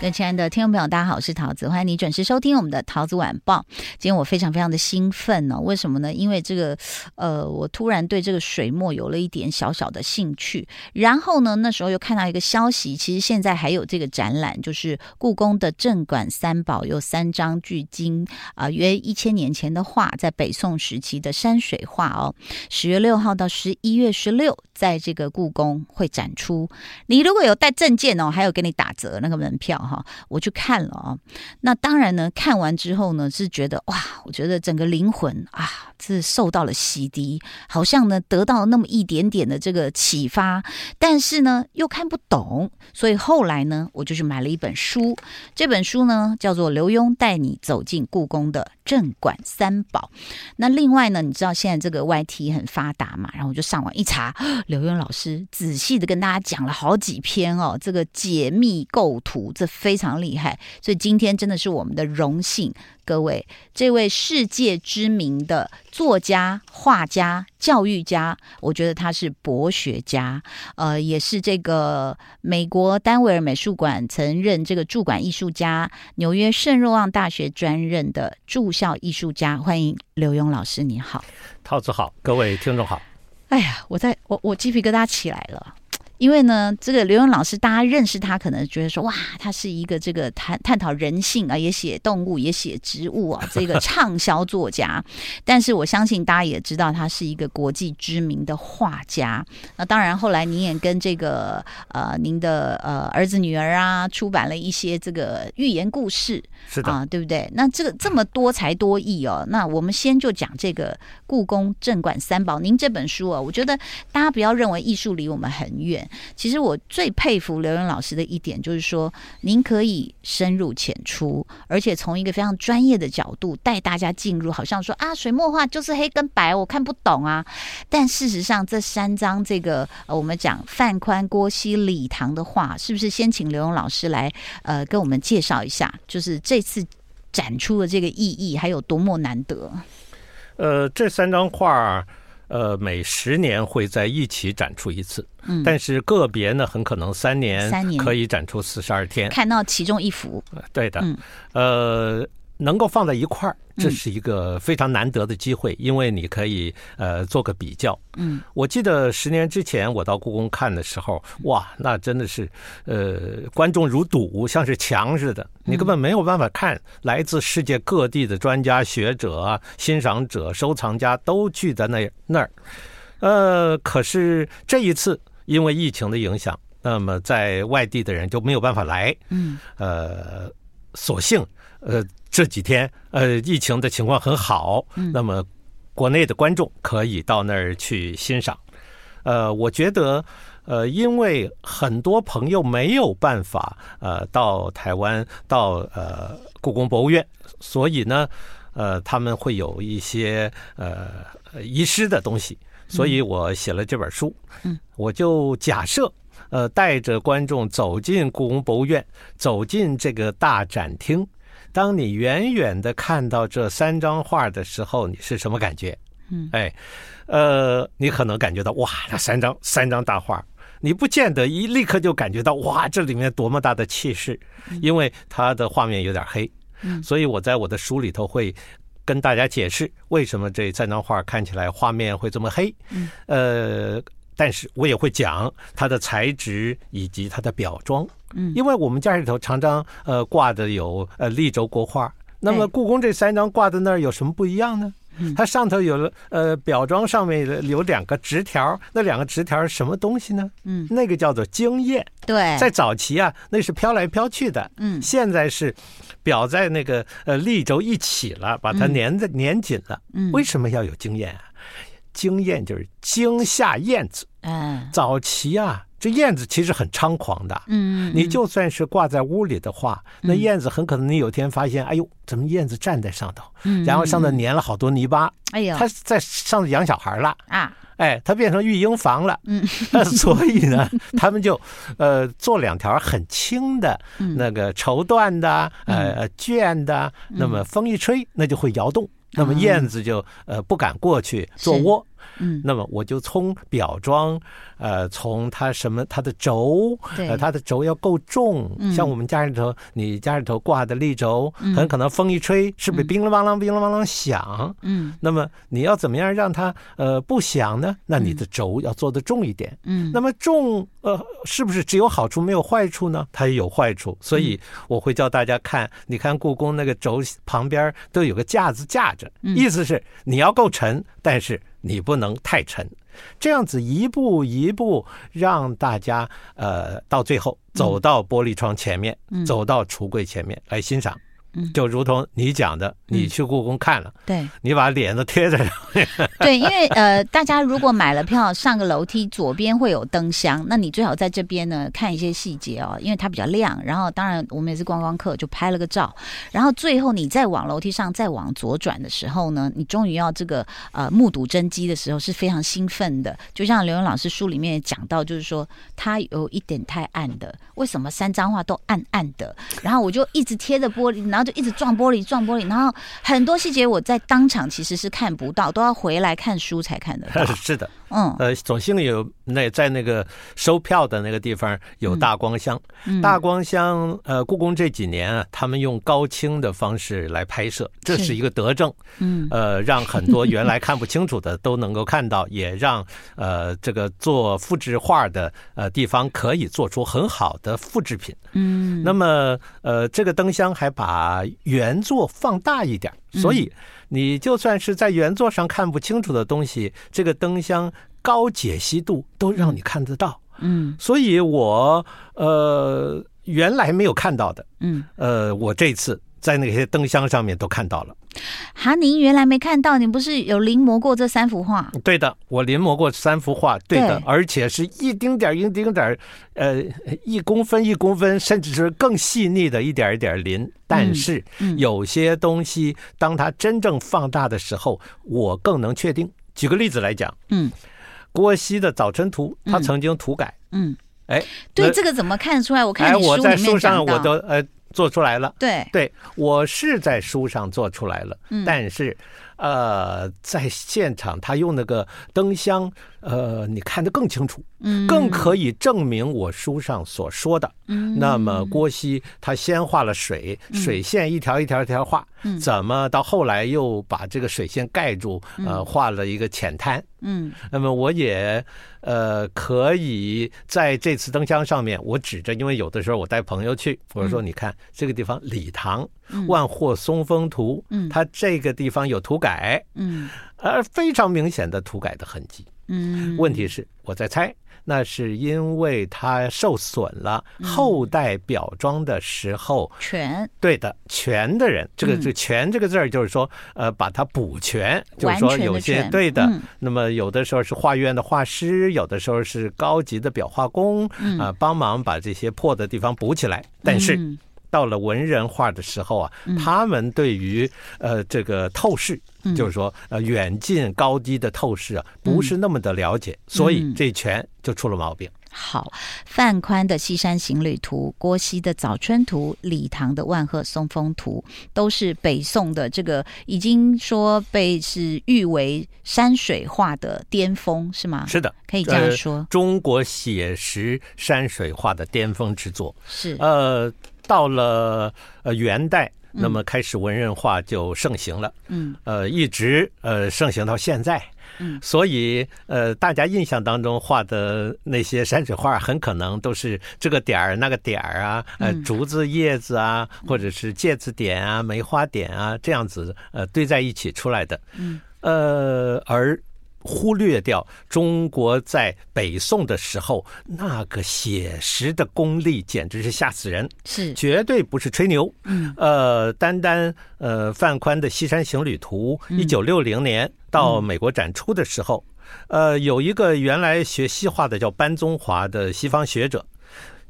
各位亲爱的听众朋友，大家好，我是桃子，欢迎你准时收听我们的桃子晚报。今天我非常非常的兴奋呢、为什么呢？因为这个，呃，我突然对这个水墨有了一点小小的兴趣。然后呢，那时候又看到一个消息，其实现在还有这个展览，就是故宫的镇馆三宝有三张距今啊、约一千年前的画，在北宋时期的山水画哦。十月六号到十一月十六，在这个故宫会展出。你如果有带证件哦，还有给你打折那个门票。哈，我去看了啊。那当然呢，看完之后呢，是觉得哇，我觉得整个灵魂啊，是受到了洗涤，好像呢得到那么一点点的这个启发，但是呢又看不懂，所以后来呢，我就去买了一本书。这本书呢叫做《刘墉带你走进故宫的镇馆三宝》。那另外呢，你知道现在这个 YT 很发达嘛，然后我就上网一查，刘墉老师仔细的跟大家讲了好几篇哦，这个解密构图这。非常厉害，所以今天真的是我们的荣幸。各位，这位世界知名的作家、画家、教育家，我觉得他是博学家，呃，也是这个美国丹维尔美术馆曾任这个驻馆艺术家，纽约圣若望大学专任的驻校艺术家。欢迎刘墉老师，你好，陶子好，各位听众好。哎呀，我在我我鸡皮疙瘩起来了。因为呢，这个刘勇老师，大家认识他，可能觉得说，哇，他是一个这个探探讨人性啊，也写动物，也写植物啊，这个畅销作家。但是我相信大家也知道，他是一个国际知名的画家。那当然，后来您也跟这个呃您的呃儿子女儿啊，出版了一些这个寓言故事，是的啊，对不对？那这个这么多才多艺哦，那我们先就讲这个故宫镇馆三宝。您这本书啊，我觉得大家不要认为艺术离我们很远。其实我最佩服刘勇老师的一点，就是说您可以深入浅出，而且从一个非常专业的角度带大家进入，好像说啊，水墨画就是黑跟白，我看不懂啊。但事实上，这三张这个呃，我们讲范宽、郭熙、李唐的画，是不是先请刘勇老师来呃跟我们介绍一下？就是这次展出的这个意义，还有多么难得？呃，这三张画。呃，每十年会在一起展出一次，嗯，但是个别呢，很可能三年三年。可以展出四十二天，看到其中一幅，对的，嗯，呃。能够放在一块儿，这是一个非常难得的机会，嗯、因为你可以呃做个比较。嗯，我记得十年之前我到故宫看的时候，哇，那真的是呃观众如堵，像是墙似的，你根本没有办法看。来自世界各地的专家学者、欣赏者、收藏家都聚在那那儿。呃，可是这一次因为疫情的影响，那么在外地的人就没有办法来。嗯，呃，所幸呃。这几天，呃，疫情的情况很好，那么国内的观众可以到那儿去欣赏。呃，我觉得，呃，因为很多朋友没有办法，呃，到台湾，到呃故宫博物院，所以呢，呃，他们会有一些呃遗失的东西，所以我写了这本书。嗯，我就假设，呃，带着观众走进故宫博物院，走进这个大展厅。当你远远的看到这三张画的时候，你是什么感觉？嗯，哎，呃，你可能感觉到哇，那三张三张大画，你不见得一立刻就感觉到哇，这里面多么大的气势，因为它的画面有点黑。嗯，所以我在我的书里头会跟大家解释为什么这三张画看起来画面会这么黑。嗯，呃。但是我也会讲它的材质以及它的裱装，嗯，因为我们家里头常常呃挂的有呃立轴国画，那么故宫这三张挂在那儿有什么不一样呢？它上头有了呃裱装上面有两个直条，那两个直条是什么东西呢？嗯，那个叫做经验。对，在早期啊，那是飘来飘去的，嗯，现在是裱在那个呃立轴一起了，把它粘在粘紧了。嗯，为什么要有经验啊？经验就是惊吓燕子。嗯，早期啊，这燕子其实很猖狂的，嗯，你就算是挂在屋里的话，那燕子很可能你有天发现，哎呦，怎么燕子站在上头，嗯，然后上头粘了好多泥巴，哎呦，它在上头养小孩了。啊，哎，它变成育婴房了，嗯，所以呢，他们就呃做两条很轻的那个绸缎的，呃绢的，那么风一吹，那就会摇动，那么燕子就呃不敢过去做窝。嗯，那么我就从表装，呃，从它什么它的轴，呃，它的轴要够重，像我们家里头，你家里头挂的立轴，很可能风一吹，是不是叮了咣啷，叮了咣啷响？嗯，那么你要怎么样让它呃不响呢？那你的轴要做的重一点。嗯，那么重，呃，是不是只有好处没有坏处呢？它也有坏处，所以我会教大家看，你看故宫那个轴旁边都有个架子架着，意思是你要够沉，但是。你不能太沉，这样子一步一步让大家呃到最后走到玻璃窗前面，嗯、走到橱柜前面来欣赏。就如同你讲的，你去故宫看了，对，你把脸都贴在上面。对，因为呃，大家如果买了票上个楼梯，左边会有灯箱，那你最好在这边呢看一些细节哦，因为它比较亮。然后，当然我们也是观光客，就拍了个照。然后最后你再往楼梯上再往左转的时候呢，你终于要这个呃目睹真机的时候是非常兴奋的。就像刘勇老师书里面也讲到，就是说他有一点太暗的，为什么三张画都暗暗的？然后我就一直贴着玻璃，然然后。就一直撞玻璃，撞玻璃，然后很多细节我在当场其实是看不到，都要回来看书才看得到。是的，嗯，呃，总幸有那在那个收票的那个地方有大光箱，嗯、大光箱，呃，故宫这几年啊，他们用高清的方式来拍摄，这是一个德政，嗯，呃，让很多原来看不清楚的都能够看到，也让呃这个做复制画的呃地方可以做出很好的复制品，嗯，那么呃这个灯箱还把。把原作放大一点，所以你就算是在原作上看不清楚的东西，这个灯箱高解析度都让你看得到。嗯，所以我呃原来没有看到的，嗯，呃，我这次。在那些灯箱上面都看到了。哈，您原来没看到？您不是有临摹过这三幅画？对的，我临摹过三幅画。对的，对而且是一丁点一丁点呃，一公分一公分，甚至是更细腻的一点一点临。但是有些东西，当它真正放大的时候，我更能确定。举个例子来讲，嗯，郭熙的《早晨图》，他曾经涂改。嗯，哎，对，这个怎么看出来？我看你在书上我都呃。做出来了，对。对，我是在书上做出来了，嗯，但是，呃，在现场他用那个灯箱，呃，你看得更清楚，嗯，更可以证明我书上所说的。嗯，那么郭熙他先画了水，水线一条一条一条画，嗯，怎么到后来又把这个水线盖住，呃，画了一个浅滩。嗯，那么我也呃可以在这次灯箱上面，我指着，因为有的时候我带朋友去，我说你看这个地方礼堂万壑松风图，嗯，它这个地方有涂改，嗯，而非常明显的涂改的痕迹，嗯，问题是我在猜。那是因为它受损了，后代裱装的时候全对的全的人，这个这全这个字儿就是说，呃，把它补全，就是说有些对的。那么有的时候是画院的画师，有的时候是高级的裱画工啊，帮忙把这些破的地方补起来。但是。到了文人画的时候啊，他们对于呃这个透视，就是说呃远近高低的透视啊，不是那么的了解，所以这全就出了毛病。好，范宽的《西山行旅图》，郭熙的《早春图》，李唐的《万壑松风图》，都是北宋的这个已经说被是誉为山水画的巅峰，是吗？是的，可以这样说。呃、中国写实山水画的巅峰之作是呃。到了呃元代，那么开始文人画就盛行了，嗯，呃，一直呃盛行到现在，嗯，所以呃大家印象当中画的那些山水画，很可能都是这个点儿那个点儿啊，呃，竹子叶子啊，或者是芥子点啊、梅花点啊这样子呃堆在一起出来的，嗯，呃而。忽略掉中国在北宋的时候那个写实的功力，简直是吓死人，是绝对不是吹牛。嗯，呃，单单呃范宽的《西山行旅图》，一九六零年到美国展出的时候，呃，有一个原来学西画的叫班宗华的西方学者，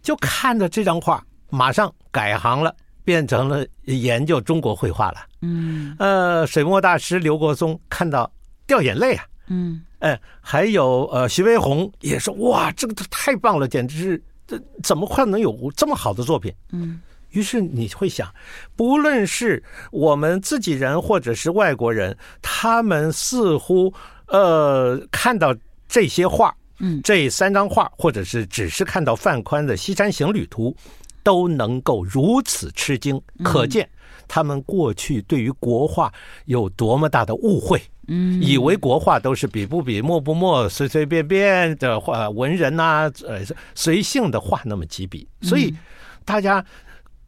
就看着这张画，马上改行了，变成了研究中国绘画了。嗯，呃，水墨大师刘国松看到掉眼泪啊。嗯，哎，还有呃，徐悲鸿也说哇，这个太棒了，简直是这怎么会能有这么好的作品？嗯。于是你会想，不论是我们自己人或者是外国人，他们似乎呃看到这些画，嗯，这三张画，或者是只是看到范宽的《西山行旅图》，都能够如此吃惊，可见他们过去对于国画有多么大的误会，嗯，以为国画都是笔不笔、墨不墨、随随便便的画，文人呐、啊，呃，随性的画那么几笔，所以大家。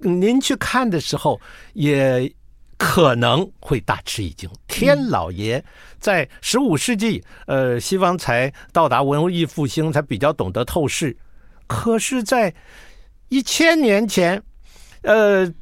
您去看的时候，也可能会大吃一惊。天老爷在十五世纪，呃，西方才到达文艺复兴，才比较懂得透视。可是，在一千年前，呃，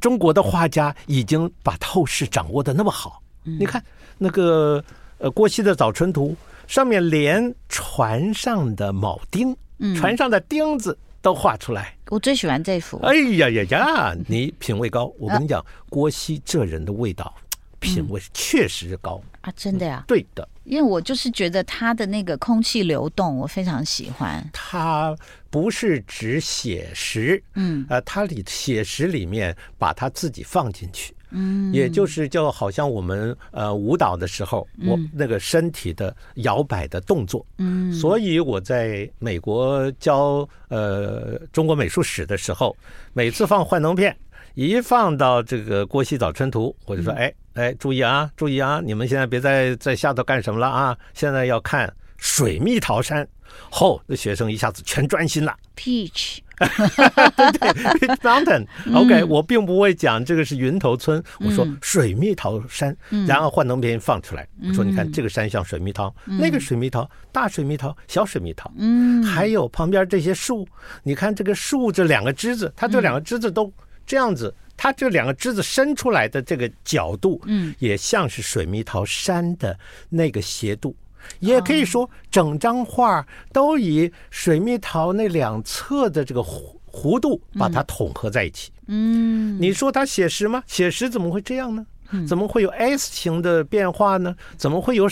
中国的画家已经把透视掌握的那么好。你看那个呃，郭熙的《早春图》，上面连船上的铆钉，船上的钉子。都画出来，我最喜欢这幅。哎呀呀呀！你品味高，我跟你讲，郭熙这人的味道，品味确实高啊！真的呀？对的，因为我就是觉得他的那个空气流动，我非常喜欢。他不是只写实，嗯，呃，他里写实里面把他自己放进去。嗯，也就是就好像我们呃舞蹈的时候，我那个身体的摇摆的动作，嗯，所以我在美国教呃中国美术史的时候，每次放幻灯片，一放到这个《郭熙早春图》，我就说，哎哎，注意啊，注意啊，你们现在别再在下头干什么了啊，现在要看水蜜桃山。后，那学生一下子全专心了。Peach。对对，Peach Mountain。OK，我并不会讲这个是云头村，我说水蜜桃山，然后幻灯片放出来，我说你看这个山像水蜜桃，那个水蜜桃大水蜜桃小水蜜桃，嗯，还有旁边这些树，你看这个树这两个枝子，它这两个枝子都这样子，它这两个枝子伸出来的这个角度，嗯，也像是水蜜桃山的那个斜度。也可以说，整张画都以水蜜桃那两侧的这个弧弧度把它统合在一起。嗯，你说它写实吗？写实怎么会这样呢？怎么会有 S 型的变化呢？怎么会有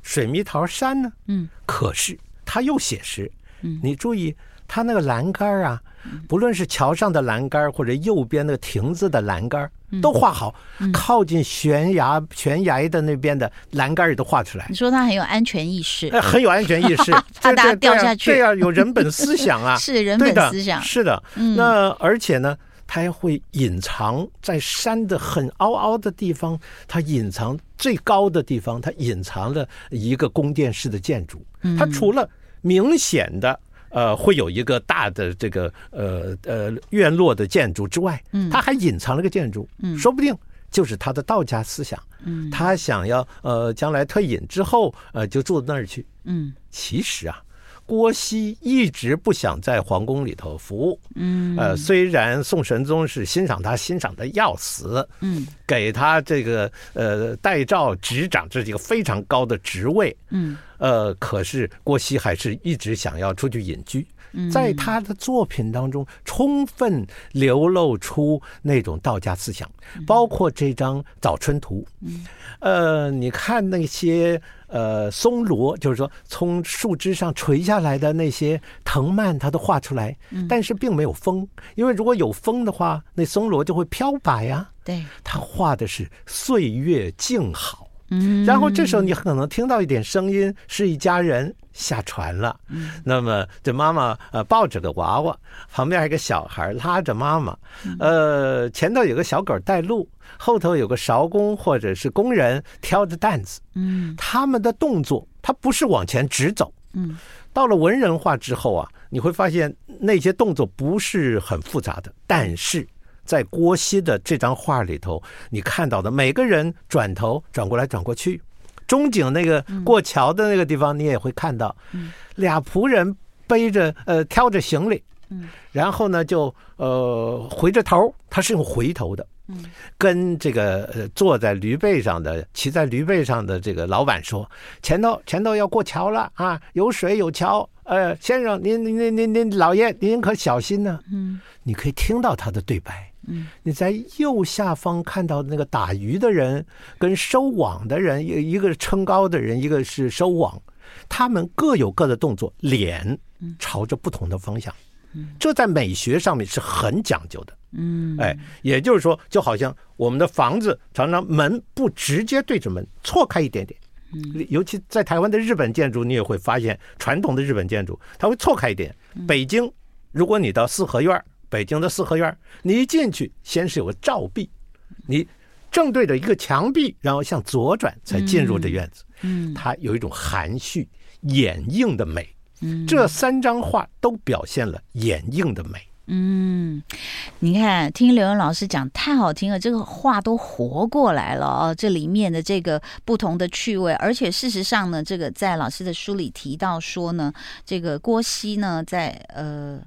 水蜜桃山呢？嗯，可是它又写实。嗯，你注意它那个栏杆啊，不论是桥上的栏杆或者右边那个亭子的栏杆。都画好，靠近悬崖悬崖的那边的栏杆也都画出来。你说他很有安全意识，哎，很有安全意识，怕大家掉下去。对啊，有人本思想啊，是人本思想，是的。那而且呢，他还会隐藏在山的很凹凹的地方，它隐藏最高的地方，它隐藏了一个宫殿式的建筑。它除了明显的。呃，会有一个大的这个呃呃院落的建筑之外，嗯，他还隐藏了个建筑，嗯，说不定就是他的道家思想，嗯，他想要呃将来退隐之后，呃就住到那儿去，嗯，其实啊。郭熙一直不想在皇宫里头服务，嗯，呃，虽然宋神宗是欣赏他，欣赏的要死，嗯，给他这个呃代诏执掌这几个非常高的职位，嗯，呃，可是郭熙还是一直想要出去隐居，在他的作品当中充分流露出那种道家思想，包括这张《早春图》，嗯，呃，你看那些。呃，松萝就是说从树枝上垂下来的那些藤蔓，它都画出来，但是并没有风，因为如果有风的话，那松萝就会飘摆呀。对，他画的是岁月静好。嗯，然后这时候你可能听到一点声音，是一家人下船了。嗯，那么这妈妈呃抱着个娃娃，旁边还有一个小孩拉着妈妈，呃，前头有个小狗带路。后头有个勺工或者是工人挑着担子，嗯，他们的动作他不是往前直走，嗯，到了文人化之后啊，你会发现那些动作不是很复杂的，但是在郭熙的这张画里头，你看到的每个人转头转过来转过去，中景那个过桥的那个地方，你也会看到，嗯，俩仆人背着呃挑着行李，嗯，然后呢就呃回着头，他是用回头的。跟这个呃坐在驴背上的、骑在驴背上的这个老板说：“前头前头要过桥了啊，有水有桥，呃，先生您您您您您老爷您可小心呢。”嗯，你可以听到他的对白。嗯，你在右下方看到那个打鱼的人跟收网的人，一一个是撑高的人，一个是收网，他们各有各的动作，脸朝着不同的方向。这在美学上面是很讲究的。嗯，哎，也就是说，就好像我们的房子常常门不直接对着门，错开一点点。嗯，尤其在台湾的日本建筑，你也会发现传统的日本建筑，它会错开一点。北京，如果你到四合院。北京的四合院，你一进去，先是有个照壁，你正对着一个墙壁，然后向左转才进入这院子。嗯，它有一种含蓄、掩映的美。嗯，这三张画都表现了掩映的美。嗯，你看，听刘墉老师讲太好听了，这个画都活过来了哦，这里面的这个不同的趣味，而且事实上呢，这个在老师的书里提到说呢，这个郭熙呢，在呃。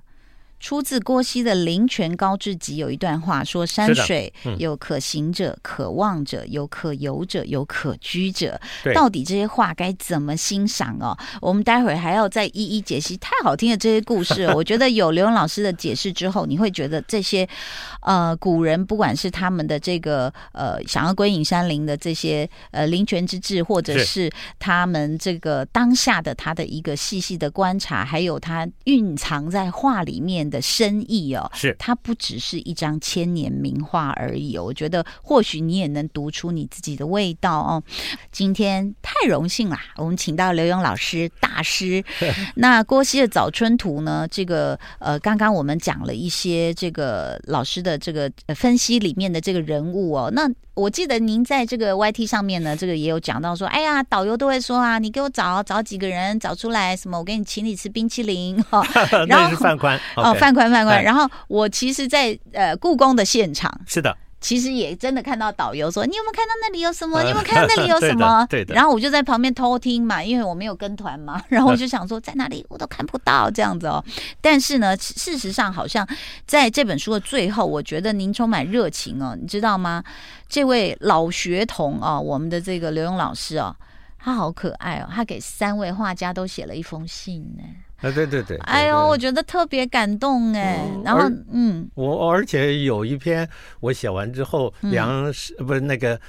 出自郭熙的《灵泉高致集》有一段话说：“山水有可行者、可望者，有可游者，有可居者。到底这些话该怎么欣赏哦？我们待会儿还要再一一解析。太好听的这些故事，我觉得有刘勇老师的解释之后，你会觉得这些呃古人，不管是他们的这个呃想要归隐山林的这些呃灵泉之志，或者是他们这个当下的他的一个细细的观察，还有他蕴藏在画里面的深意哦，是它不只是一张千年名画而已。我觉得或许你也能读出你自己的味道哦。今天太荣幸啦，我们请到刘勇老师大师。那郭熙的《早春图》呢？这个呃，刚刚我们讲了一些这个老师的这个分析里面的这个人物哦。那我记得您在这个 YT 上面呢，这个也有讲到说，哎呀，导游都会说啊，你给我找找几个人找出来，什么我给你请你吃冰淇淋 哈。然后范宽 哦，范宽范宽。然后我其实在，在呃故宫的现场是的。其实也真的看到导游说：“你有没有看到那里有什么？你有没有看到那里有什么？”对的。然后我就在旁边偷听嘛，因为我没有跟团嘛。然后我就想说，在哪里我都看不到这样子哦。但是呢，事实上好像在这本书的最后，我觉得您充满热情哦，你知道吗？这位老学童啊，我们的这个刘勇老师哦，他好可爱哦，他给三位画家都写了一封信呢。啊，对对对！哎呦，我觉得特别感动哎。然后，嗯，我而且有一篇我写完之后，梁是不是那个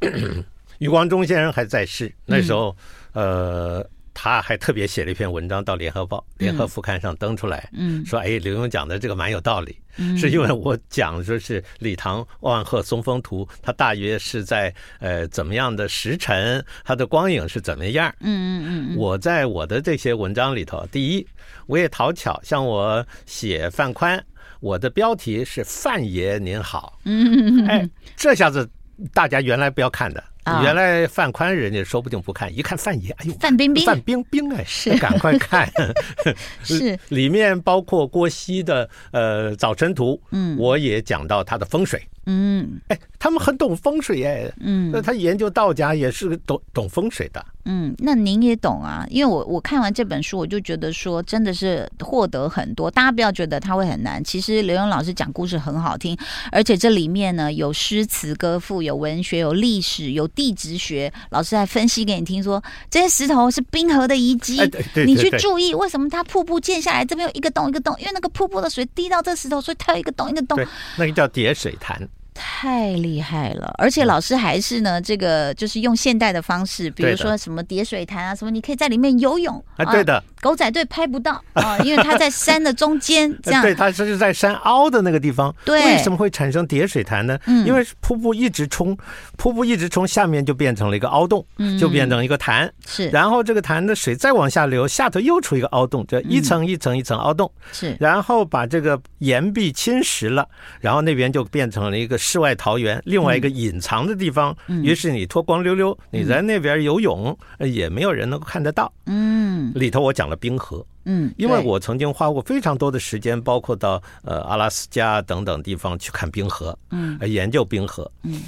余光中先生还在世，那时候，呃。他还特别写了一篇文章到《联合报》《联合副刊》上登出来，嗯，说哎，刘墉讲的这个蛮有道理，嗯，是因为我讲说是李唐万壑松风图，它大约是在呃怎么样的时辰，它的光影是怎么样，嗯嗯嗯，我在我的这些文章里头，第一，我也讨巧，像我写范宽，我的标题是“范爷您好”，嗯，哎，这下子大家原来不要看的。原来范宽人家说不定不看，一看范爷，哎呦，范冰冰，范冰冰哎，是。赶快看，是。里面包括郭熙的呃《早晨图》，嗯，我也讲到他的风水。嗯，哎，他们很懂风水哎，嗯，那他研究道家也是懂懂风水的。嗯，那您也懂啊？因为我我看完这本书，我就觉得说，真的是获得很多。大家不要觉得他会很难，其实刘勇老师讲故事很好听，而且这里面呢有诗词歌赋，有文学，有历史，有地质学。老师还分析给你听说，这些石头是冰河的遗迹，哎、对对对，你去注意为什么它瀑布溅下来，这边有一个洞一个洞，因为那个瀑布的水滴到这石头，所以它有一个洞一个洞。那个叫叠水潭。太厉害了，而且老师还是呢，这个就是用现代的方式，比如说什么叠水潭啊，什么你可以在里面游泳啊，对的。狗仔队拍不到啊，因为它在山的中间，这样。对，它是在山凹的那个地方。对，为什么会产生叠水潭呢？嗯，因为瀑布一直冲，瀑布一直冲，下面就变成了一个凹洞，就变成一个潭。是，然后这个潭的水再往下流，下头又出一个凹洞，这一层一层一层凹洞。是，然后把这个岩壁侵蚀了，然后那边就变成了一个世外桃源，另外一个隐藏的地方。于是你脱光溜溜，你在那边游泳，也没有人能够看得到。嗯，里头我讲了。冰河，嗯，因为我曾经花过非常多的时间，包括到呃阿拉斯加等等地方去看冰河，嗯，研究冰河，嗯，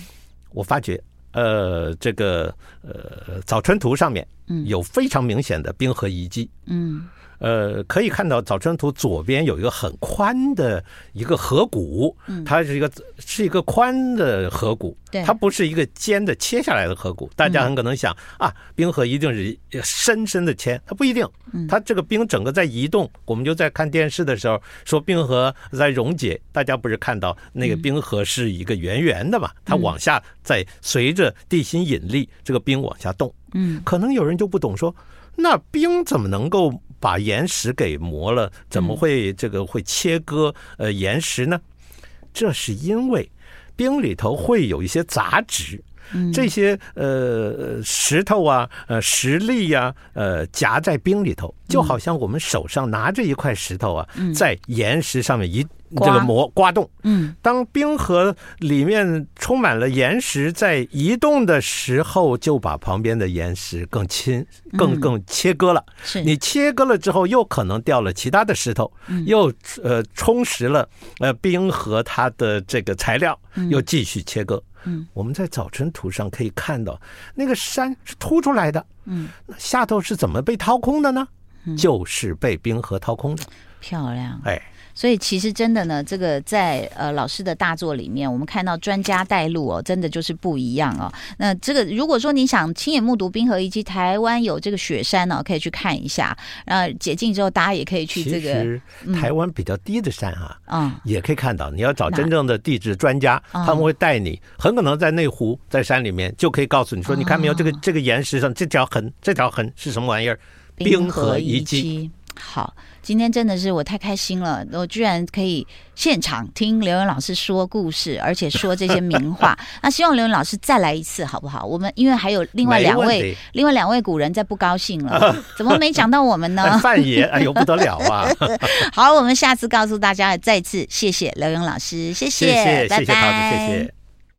我发觉呃这个呃早春图上面，嗯，有非常明显的冰河遗迹，嗯，呃，可以看到早春图左边有一个很宽的一个河谷，它是一个是一个宽的河谷，它不是一个尖的切下来的河谷。大家很可能想啊，冰河一定是深深的切，它不一定，它这个冰整个在移动。我们就在看电视的时候说冰河在溶解，大家不是看到那个冰河是一个圆圆的嘛？它往下在随着地心引力，这个冰往下动。嗯，可能有人就不懂说，那冰怎么能够？把岩石给磨了，怎么会这个会切割呃岩石呢？这是因为冰里头会有一些杂质，这些呃石头啊呃石粒呀呃夹在冰里头，就好像我们手上拿着一块石头啊，在岩石上面一。这个膜刮动，嗯，当冰河里面充满了岩石在移动的时候，就把旁边的岩石更轻、更更切割了。是。你切割了之后，又可能掉了其他的石头，又呃充实了呃冰河它的这个材料，又继续切割。嗯，我们在早春图上可以看到，那个山是凸出来的，嗯，那下头是怎么被掏空的呢？就是被冰河掏空的。漂亮，哎。所以其实真的呢，这个在呃老师的大作里面，我们看到专家带路哦，真的就是不一样哦。那这个如果说你想亲眼目睹冰河，以及台湾有这个雪山呢、哦，可以去看一下。呃，解禁之后，大家也可以去这个。其实台湾比较低的山、啊，嗯，也可以看到。你要找真正的地质专家，他们会带你，很可能在内湖，在山里面就可以告诉你说，你看没有，这个这个岩石上这条痕，这条痕是什么玩意儿？冰河遗迹。好，今天真的是我太开心了，我居然可以现场听刘勇老师说故事，而且说这些名话。那希望刘勇老师再来一次，好不好？我们因为还有另外两位，另外两位古人在不高兴了，怎么没讲到我们呢？范爷，哎呦不得了啊！好，我们下次告诉大家，再次谢谢刘勇老师，谢谢，谢谢，谢谢桃子，谢谢。